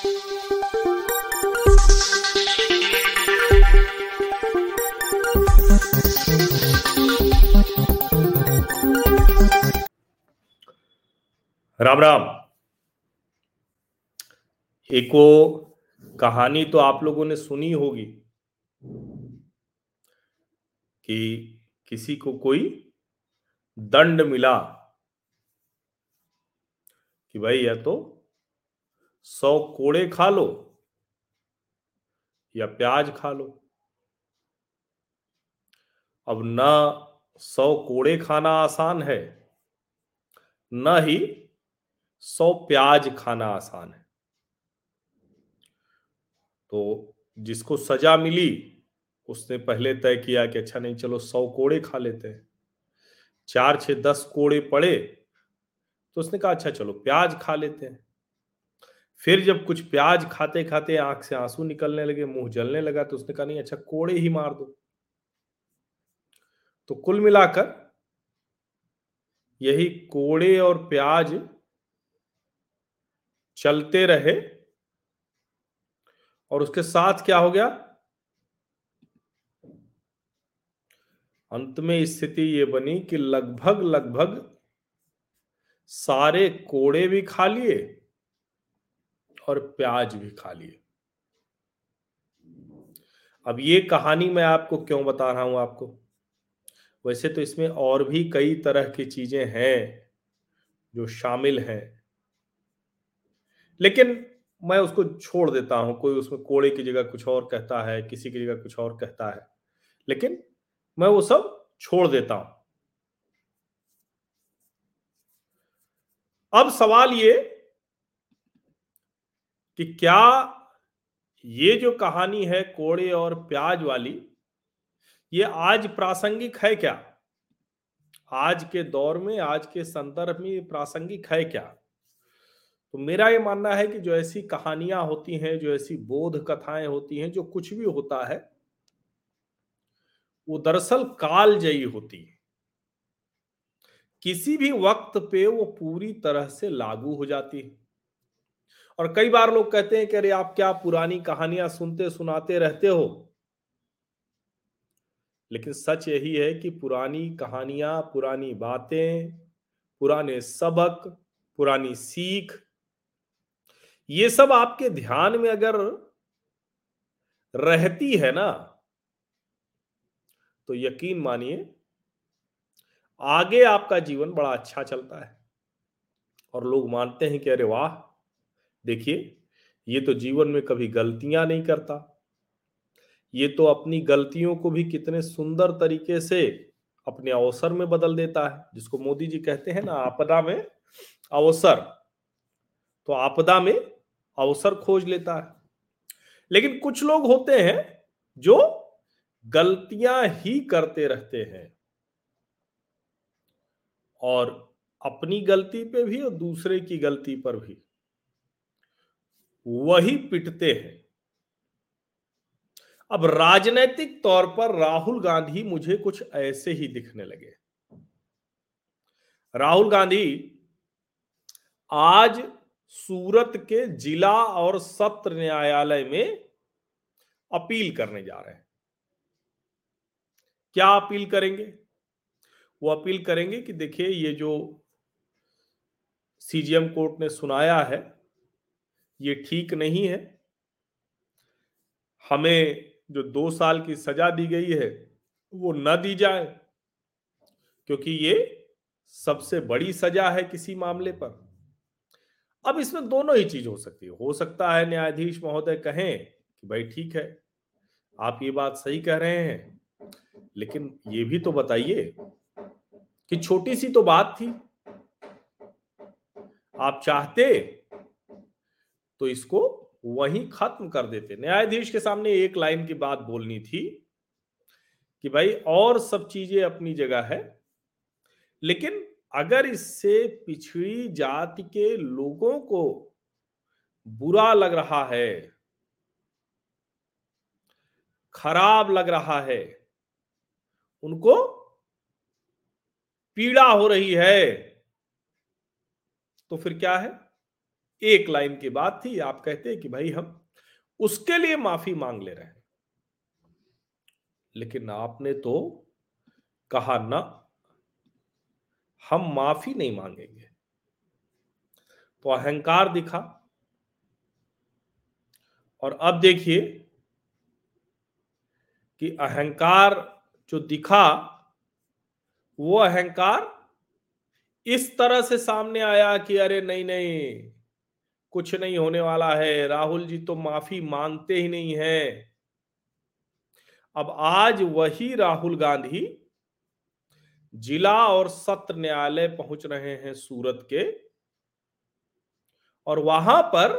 राम राम। एक वो कहानी तो आप लोगों ने सुनी होगी कि किसी को कोई दंड मिला कि भाई या तो सौ कोड़े खा लो या प्याज खा लो। अब ना सौ कोड़े खाना आसान है, न ही सौ प्याज खाना आसान है। तो जिसको सजा मिली, उसने पहले तय किया कि अच्छा नहीं, चलो सौ कोड़े खा लेते हैं। चार छह दस कोड़े पड़े तो उसने कहा अच्छा चलो प्याज खा लेते हैं। फिर जब कुछ प्याज खाते खाते आँख से आँसू निकलने लगे, मुँह जलने लगा तो उसने कहा, नहीं अच्छा कोड़े ही मार दो। तो कुल मिलाकर यही कोड़े और प्याज चलते रहे और उसके साथ क्या हो गया? अंत में स्थिति ये बनी कि लगभग लगभग सारे कोड़े भी खा लिए और प्याज भी खा लिए। अब ये कहानी मैं आपको क्यों बता रहा हूँ आपको? वैसे तो इसमें और भी कई तरह की चीज़ें हैं जो शामिल हैं। लेकिन मैं उसको छोड़ देता हूँ, कोई उसमें कोड़े की जगह कुछ और कहता है, किसी की जगह कुछ और कहता है। लेकिन मैं वो सब छोड़ देता हूँ। अब सवाल ये कि क्या ये जो कहानी है कोड़े और प्याज वाली, ये आज प्रासंगिक है क्या? आज के दौर में, आज के संदर्भ में प्रासंगिक है क्या? तो मेरा ये मानना है कि जो ऐसी कहानियाँ होती हैं, जो ऐसी बोध कथाएँ होती हैं, जो कुछ भी होता है, वो दरअसल कालजयी होती है। किसी भी वक्त पे वो पूरी तरह से लागू हो जाती है। और कई बार लोग कहते हैं कि अरे आप क्या पुरानी कहानियाँ सुनते सुनाते रहते हो? लेकिन सच यही है कि पुरानी कहानियाँ, पुरानी बातें, पुराने सबक, पुरानी सीख, ये सब आपके ध्यान में अगर रहती है ना तो यकीन मानिए, आगे आपका जीवन बड़ा अच्छा चलता है। और लोग मानते हैं कि अरे वाह देखिए, ये तो जीवन में कभी गलतियाँ नहीं करता। ये तो अपनी गलतियों को भी कितने सुंदर तरीके से अपने अवसर में बदल देता है। जिसको मोदी जी कहते हैं ना, आपदा में अवसर। तो आपदा में अवसर खोज लेता है। लेकिन कुछ लोग होते हैं जो गलतियाँ ही करते रहते हैं। और अपनी गलती पे भी और दूसरे की गलती पर भी। वही पिटते हैं। अब राजनैतिक तौर पर राहुल गांधी मुझे कुछ ऐसे ही दिखने लगे। राहुल गांधी, आज सूरत के जिला और सत्र न्यायालय में अपील करने जा रहे हैं। क्या अपील करेंगे? वो अपील करेंगे कि देखिए, ये जो सीजीएम कोर्ट ने सुनाया है ये ठीक नहीं है। हमें जो दो साल की सजा दी गई है, वो न दी जाए, क्योंकि ये सबसे बड़ी सजा है किसी मामले पर। अब इसमें दोनों ही चीज़ हो सकती है। हो सकता है न्यायाधीश महोदय कहें कि भाई ठीक है, आप ये बात सही कह रहे हैं, लेकिन ये भी तो बताइए कि छोटी सी तो बात थी। आप चाहते तो इसको वहीं खत्म कर देते। न्यायाधीश के सामने एक लाइन की बात बोलनी थी कि भाई और सब चीज़ें अपनी जगह है, लेकिन अगर इससे पिछड़ी जाति के लोगों को बुरा लग रहा है, खराब लग रहा है, उनको पीड़ा हो रही है तो फिर क्या है? एक लाइन की बात थी, आप कहते कि भाई हम उसके लिए माफ़ी मांग ले रहे हैं। लेकिन आपने तो कहा ना, हम माफ़ी नहीं मांगेंगे। तो अहंकार दिखा। और अब देखिए कि अहंकार जो दिखा, वो अहंकार इस तरह से सामने आया कि अरे नहीं नहीं कुछ नहीं होने वाला है। राहुल जी तो माफ़ी मांगते ही नहीं है। अब आज वही राहुल गांधी जिला और सत्र न्यायालय पहुँच रहे हैं सूरत के और वहाँ पर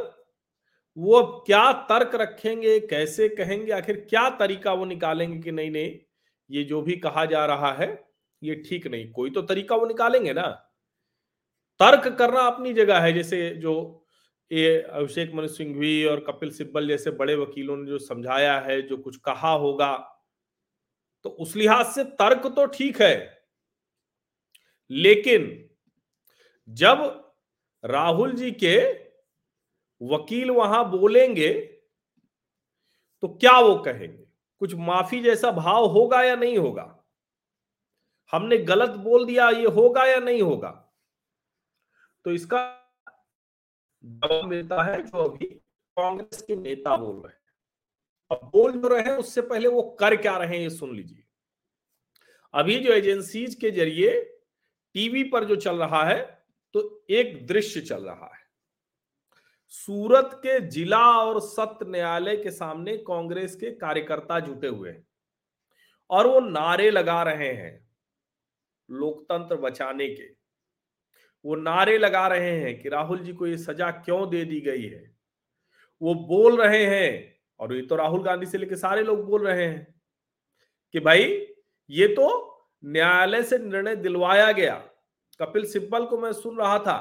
वो क्या तर्क रखेंगे, कैसे कहेंगे, आखिर क्या तरीका वो निकालेंगे कि नहीं नहीं, ये जो भी कहा जा रहा है, ये ठीक नहीं। कोई तो तरीका वो निकालेंगे ना। तर्क करना अपनी जगह है, जैसे जो ये अभिषेक मनु सिंघवी और कपिल सिब्बल जैसे बड़े वकीलों ने जो समझाया है, जो कुछ कहा होगा तो उस लिहाज से तर्क तो ठीक है। लेकिन जब राहुल जी के वकील वहाँ बोलेंगे तो क्या वो कहेंगे? कुछ माफ़ी जैसा भाव होगा या नहीं होगा? हमने गलत बोल दिया, ये होगा या नहीं होगा? तो इसका जवाब मिलता है जो अभी कांग्रेस के नेता बोल रहे हैं। अब बोल जो रहे हैं, उससे पहले वो कर क्या रहे हैं, ये सुन लीजिए। अभी जो एजेंसीज के ज़रिए टीवी पर जो चल रहा है तो एक दृश्य चल रहा है। सूरत के जिला और सत्र न्यायालय के सामने कांग्रेस के कार्यकर्ता जुटे हुए हैं और वो नारे लगा रहे हैं लोकतंत्र बचाने के। वो नारे लगा रहे हैं कि राहुल जी को ये सजा क्यों दे दी गई है? वो बोल रहे हैं, और ये तो राहुल गांधी से लेकर सारे लोग बोल रहे हैं कि भाई, ये तो न्यायालय से निर्णय दिलवाया गया। कपिल सिब्बल को मैं सुन रहा था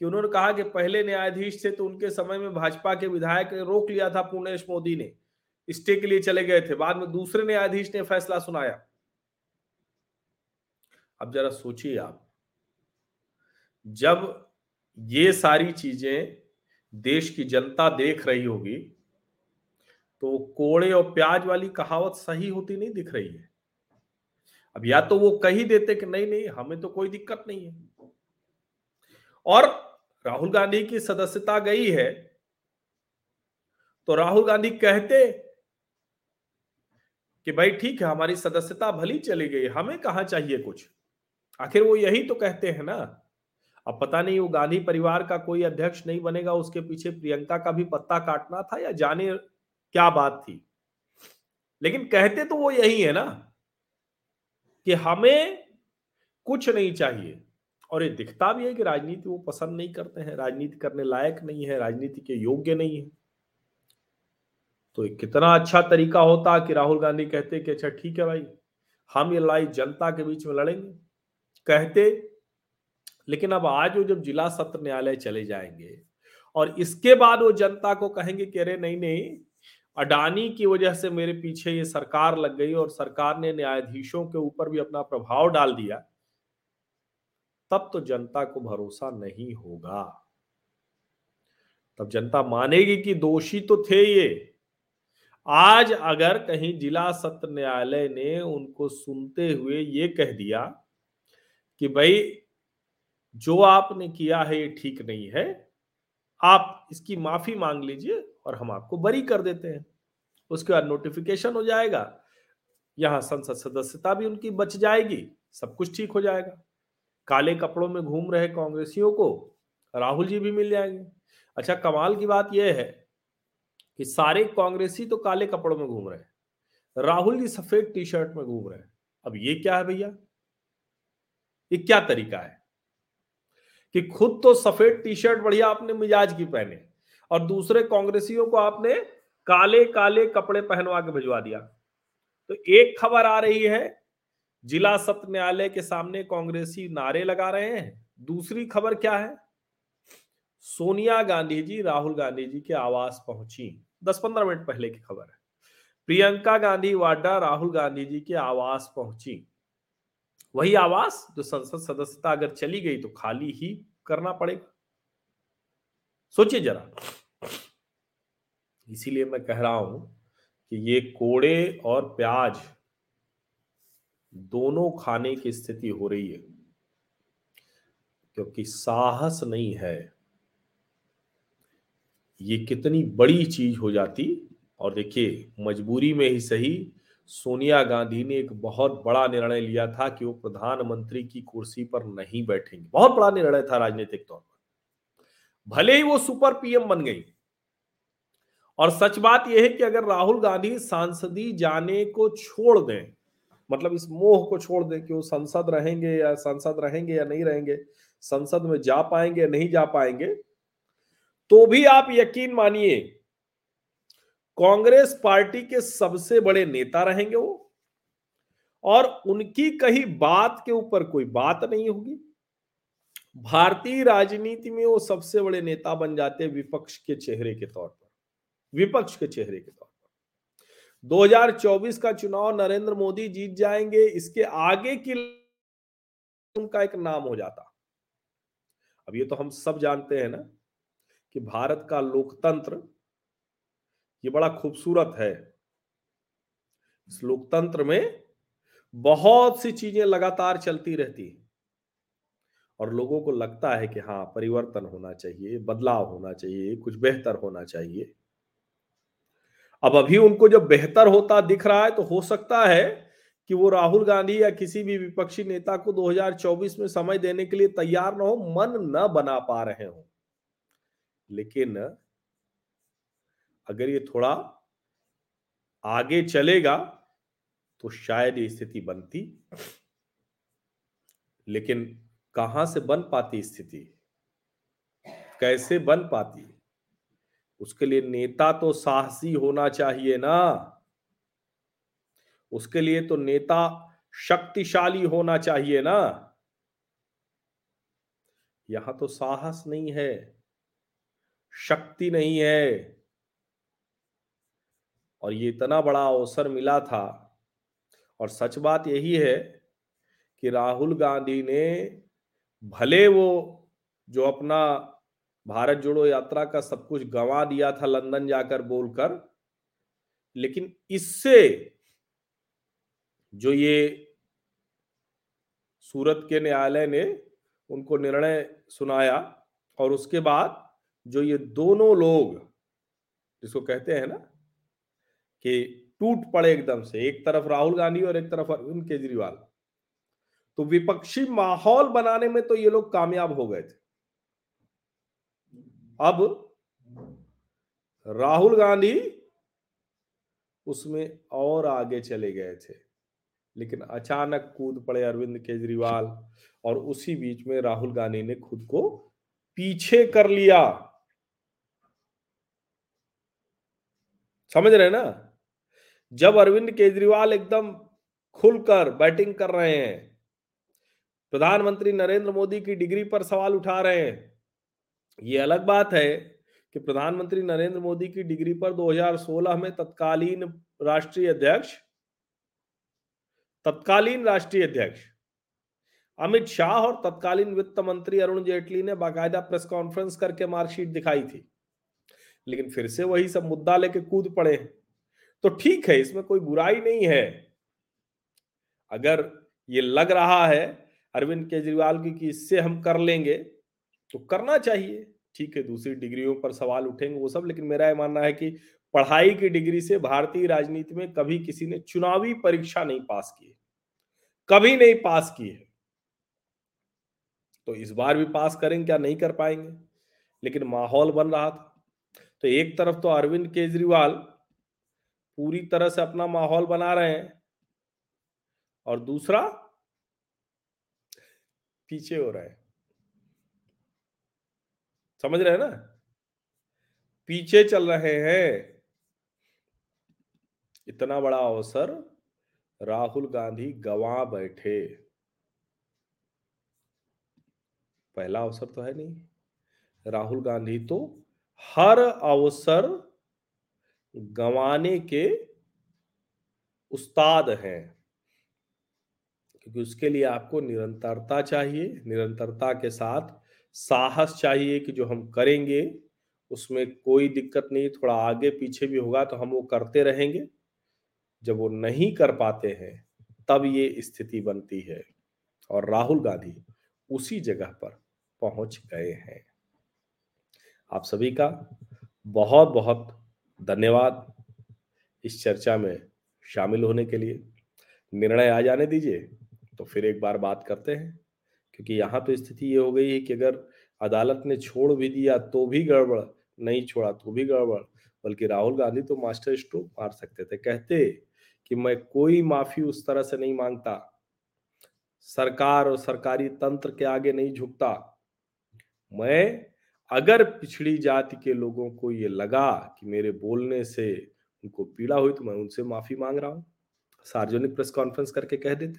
कि उन्होंने कहा कि पहले न्यायाधीश थे तो उनके समय में भाजपा के विधायक ने रोक लिया था पूर्णेश मोदी ने स्टे के लिए चले गए थे। बाद में दूसरे न्यायाधीश ने फैसला सुनाया। अब जरा सोचिए आप जब ये सारी चीज़ें देश की जनता देख रही होगी तो कोड़े और प्याज वाली कहावत सही होती नहीं दिख रही है। अब या तो वो कही देते कि नहीं नहीं, हमें तो कोई दिक्कत नहीं है। और राहुल गांधी की सदस्यता गई है तो राहुल गांधी कहते कि भाई ठीक है, हमारी सदस्यता भली चली गई, हमें कहा चाहिए कुछ? आखिर वो यही तो कहते हैं ना अब पता नहीं वो गांधी परिवार का कोई अध्यक्ष नहीं बनेगा, उसके पीछे प्रियंका का भी पत्ता काटना था या जाने क्या बात थी? लेकिन कहते तो वो यही है ना कि हमें कुछ नहीं चाहिए। और ये दिखता भी है कि राजनीति वो पसंद नहीं करते हैं, राजनीति करने लायक नहीं है, राजनीति के योग्य नहीं है। तो कितना अच्छा तरीका होता कि राहुल गांधी कहते कि अच्छा ठीक है भाई, हम ये लड़ाई जनता के बीच में लड़ेंगे। कहते लेकिन अब आज वो जब जिला सत्र न्यायालय चले जाएँगे और इसके बाद वो जनता को कहेंगे कि अरे नहीं नहीं, अडानी की वजह से मेरे पीछे ये सरकार लग गई और सरकार ने न्यायाधीशों के ऊपर भी अपना प्रभाव डाल दिया, तब तो जनता को भरोसा नहीं होगा। तब जनता मानेगी कि दोषी तो थे ये। आज अगर कहीं जिला सत्र न्यायालय ने उनको सुनते हुए ये कह दिया कि भाई जो आपने किया है, ये ठीक नहीं है, आप इसकी माफ़ी मांग लीजिए और हम आपको बरी कर देते हैं। उसके बाद नोटिफिकेशन हो जाएगा, यहाँ संसद सदस्यता भी उनकी बच जाएगी, सब कुछ ठीक हो जाएगा। काले कपड़ों में घूम रहे कांग्रेसियों को राहुल जी भी मिल जाएँगे। अच्छा कमाल की बात यह है कि सारे कांग्रेसी तो काले कपड़ों में घूम रहे हैं, राहुल जी सफ़ेद टी शर्ट में घूम रहे हैं। अब ये क्या है भैया? ये क्या तरीका है? कि खुद तो सफ़ेद टी शर्ट बढ़िया आपने मिजाज की पहने, और दूसरे कांग्रेसियों को आपने काले काले कपड़े पहनवा के भिजवा दिया। तो एक खबर आ रही है, जिला सत्र न्यायालय के सामने कांग्रेसी नारे लगा रहे हैं। दूसरी खबर क्या है? सोनिया गांधी जी, राहुल गांधी जी के आवास पहुँची। दस पंद्रह मिनट पहले की खबर है। प्रियंका गांधी वाड्रा, राहुल गांधी जी के आवास पहुँची। वही आवास जो संसद सदस्यता अगर चली गई तो खाली ही करना पड़ेगा। सोचिए जरा। इसीलिए मैं कह रहा हूँ कि ये कोड़े और प्याज दोनों खाने की स्थिति हो रही है, क्योंकि साहस नहीं है। ये कितनी बड़ी चीज़ हो जाती, और देखिए, मजबूरी में ही सही सोनिया गांधी ने एक बहुत बड़ा निर्णय लिया था कि वो प्रधानमंत्री की कुर्सी पर नहीं बैठेंगे। बहुत बड़ा निर्णय था राजनीतिक तौर पर। भले ही वो सुपर पीएम बन गई। और सच बात यह है कि अगर राहुल गांधी सांसदी जाने को छोड़ दें मतलब इस मोह को छोड़ दें कि वो संसद रहेंगे या संसद रहेंगे या नहीं रहेंगे, संसद में जा पाएँगे या नहीं जा पाएँगे तो भी आप यकीन मानिए कांग्रेस पार्टी के सबसे बड़े नेता रहेंगे वो। और उनकी कही बात के ऊपर कोई बात नहीं होगी। भारतीय राजनीति में वो सबसे बड़े नेता बन जाते विपक्ष के चेहरे के तौर पर। विपक्ष के चेहरे के तौर पर। 2024 का चुनाव, नरेंद्र मोदी जीत जाएँगे, इसके आगे की उनका एक नाम हो जाता। अब ये तो हम सब जानते हैं ना कि भारत का लोकतंत्र ये बड़ा खूबसूरत है। इस लोकतंत्र में बहुत सी चीज़ें लगातार चलती रहती और लोगों को लगता है कि हाँ परिवर्तन होना चाहिए, बदलाव होना चाहिए, कुछ बेहतर होना चाहिए। अब अभी उनको जब बेहतर होता दिख रहा है तो हो सकता है कि वो राहुल गांधी या किसी भी विपक्षी नेता को 2024 में समय देने के लिए तैयार ना हो, मन न बना पा रहे हो। लेकिन अगर ये थोड़ा आगे चलेगा तो शायद ये स्थिति बनती। लेकिन कहाँ से बन पाती स्थिति? कैसे बन पाती? उसके लिए नेता तो साहसी होना चाहिए ना। उसके लिए तो नेता शक्तिशाली होना चाहिए ना। यहाँ तो साहस नहीं है, शक्ति नहीं है। और ये इतना बड़ा अवसर मिला था। और सच बात यही है कि राहुल गांधी ने भले वो जो अपना भारत जोड़ो यात्रा का सब कुछ गंवा दिया था लंदन जाकर बोलकर, लेकिन इससे जो ये सूरत के न्यायालय ने उनको निर्णय सुनाया और उसके बाद जो ये दोनों लोग, जिसको कहते हैं ना कि टूट पड़े एकदम से, एक तरफ़ राहुल गांधी और एक तरफ़ अरविंद केजरीवाल। तो विपक्षी माहौल बनाने में तो ये लोग कामयाब हो गए थे। अब राहुल गांधी उसमें और आगे चले गए थे, लेकिन अचानक कूद पड़े अरविंद केजरीवाल और उसी बीच में राहुल गांधी ने खुद को पीछे कर लिया। समझ रहे ना? जब अरविंद केजरीवाल एकदम खुलकर बैटिंग कर रहे हैं, प्रधानमंत्री नरेंद्र मोदी की डिग्री पर सवाल उठा रहे हैं, ये अलग बात है कि प्रधानमंत्री नरेंद्र मोदी की डिग्री पर 2016 में तत्कालीन राष्ट्रीय अध्यक्ष, तत्कालीन राष्ट्रीय अध्यक्ष, अमित शाह और तत्कालीन वित्त मंत्री अरुण जेटली ने बाकायदा प्रेस कॉन्फ्रेंस करके मार्कशीट दिखाई थी। लेकिन फिर से वही सब मुद्दा लेके कूद पड़े तो ठीक है, इसमें कोई बुराई नहीं है। अगर ये लग रहा है अरविंद केजरीवाल की कि इससे हम कर लेंगे तो करना चाहिए। ठीक है, दूसरी डिग्रियों पर सवाल उठेंगे वो सब, लेकिन मेरा यह मानना है कि पढ़ाई की डिग्री से भारतीय राजनीति में कभी किसी ने चुनावी परीक्षा नहीं पास की कभी नहीं पास की है। तो इस बार भी पास करेंगे, क्या नहीं कर पाएँगे? लेकिन माहौल बन रहा था। तो एक तरफ़ तो अरविंद केजरीवाल पूरी तरह से अपना माहौल बना रहे हैं। और दूसरा, पीछे हो रहा है। समझ रहे हैं ना? पीछे चल रहे हैं। इतना बड़ा अवसर राहुल गांधी गवा बैठे। पहला अवसर तो है नहीं। राहुल गांधी तो हर अवसर गंवाने के उस्ताद हैं। क्योंकि उसके लिए आपको निरंतरता चाहिए, निरंतरता के साथ साहस चाहिए कि जो हम करेंगे, उसमें कोई दिक्कत नहीं, थोड़ा आगे पीछे भी होगा तो हम वो करते रहेंगे। जब वो नहीं कर पाते हैं, तब ये स्थिति बनती है और राहुल गांधी उसी जगह पर पहुँच गए हैं। आप सभी का बहुत बहुत धन्यवाद इस चर्चा में शामिल होने के लिए। निर्णय आ जाने दीजिए तो फिर एक बार बात करते हैं, क्योंकि यहाँ तो स्थिति ये हो गई है कि अगर अदालत ने छोड़ भी दिया तो भी गड़बड़, नहीं छोड़ा तो भी गड़बड़, बल्कि राहुल गांधी तो मास्टर स्ट्रोक मार सकते थे। कहते कि मैं कोई माफ़ी उस तरह से नहीं माँगता। सरकार और सरकारी तंत्र के आगे नहीं झुकता। मैं अगर पिछड़ी जाति के लोगों को ये लगा कि मेरे बोलने से उनको पीड़ा हुई तो मैं उनसे माफ़ी मांग रहा हूँ। सार्वजनिक प्रेस कॉन्फ्रेंस करके कह देते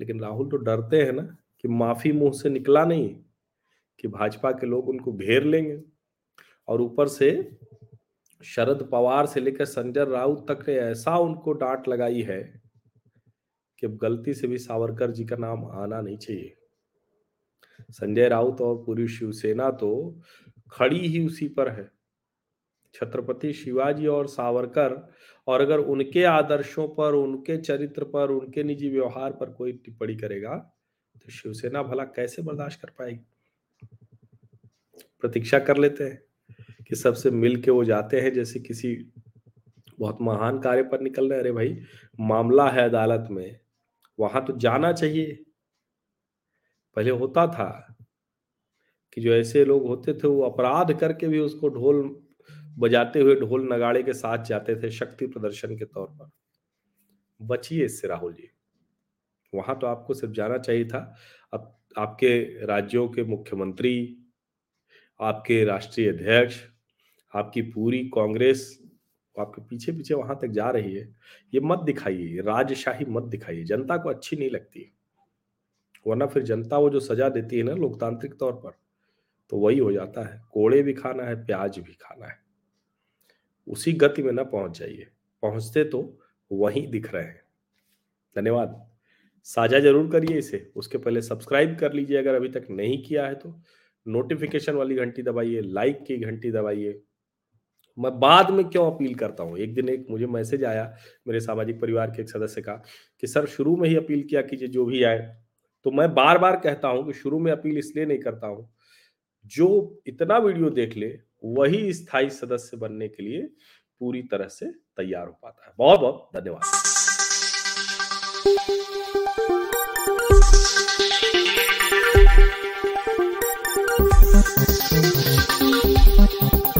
लेकिन राहुल तो डरते हैं ना कि माफ़ी मुँह से निकला नहीं, कि भाजपा के लोग उनको घेर लेंगे। और ऊपर से शरद पवार से लेकर संजय राउत तक ने ऐसा उनको डांट लगाई है कि अब गलती से भी सावरकर जी का नाम आना नहीं चाहिए। संजय राउत और पूरी शिवसेना तो खड़ी ही उसी पर है। छत्रपति शिवाजी और सावरकर, और अगर उनके आदर्शों पर, उनके चरित्र पर, उनके निजी व्यवहार पर कोई टिप्पणी करेगा तो शिवसेना भला कैसे बर्दाश्त कर पाएगी? प्रतीक्षा कर लेते हैं कि सबसे मिल के वो जाते हैं, जैसे किसी बहुत महान कार्य पर निकल रहे अरे भाई, मामला है अदालत में, वहाँ तो जाना चाहिए। पहले होता था कि जो ऐसे लोग होते थे, वो अपराध करके भी उसको ढोल बजाते हुए, ढोल नगाड़े के साथ जाते थे शक्ति प्रदर्शन के तौर पर। बचिए इससे, राहुल जी। वहाँ तो आपको सिर्फ़ जाना चाहिए था। अब आपके राज्यों के मुख्यमंत्री, आपके राष्ट्रीय अध्यक्ष, आपकी पूरी कांग्रेस, आपके पीछे पीछे वहाँ तक जा रही है। ये मत दिखाइए राजशाही मत दिखाइए। जनता को अच्छी नहीं लगती। वरना फिर जनता वो जो सजा देती है ना लोकतांत्रिक तौर पर तो वही हो जाता है। कोड़े भी खाना है, प्याज भी खाना है। उसी गति में ना पहुँच जाइए। पहुँचते तो वहीं दिख रहे हैं। धन्यवाद। साझा ज़रूर करिए इसे। उसके पहले सब्सक्राइब कर लीजिए अगर अभी तक नहीं किया है तो। नोटिफिकेशन वाली घंटी दबाइए, लाइक की घंटी दबाइए। मैं बाद में क्यों अपील करता हूँ? एक दिन एक मुझे मैसेज आया मेरे सामाजिक परिवार के एक सदस्य का कि, सर, शुरू में ही अपील किया कीजिए, जो भी आए। तो मैं बार बार कहता हूँ कि शुरू में अपील इसलिए नहीं करता हूँ, जो इतना वीडियो देख ले, वही स्थायी सदस्य बनने के लिए पूरी तरह से तैयार हो पाता है। बहुत बहुत धन्यवाद।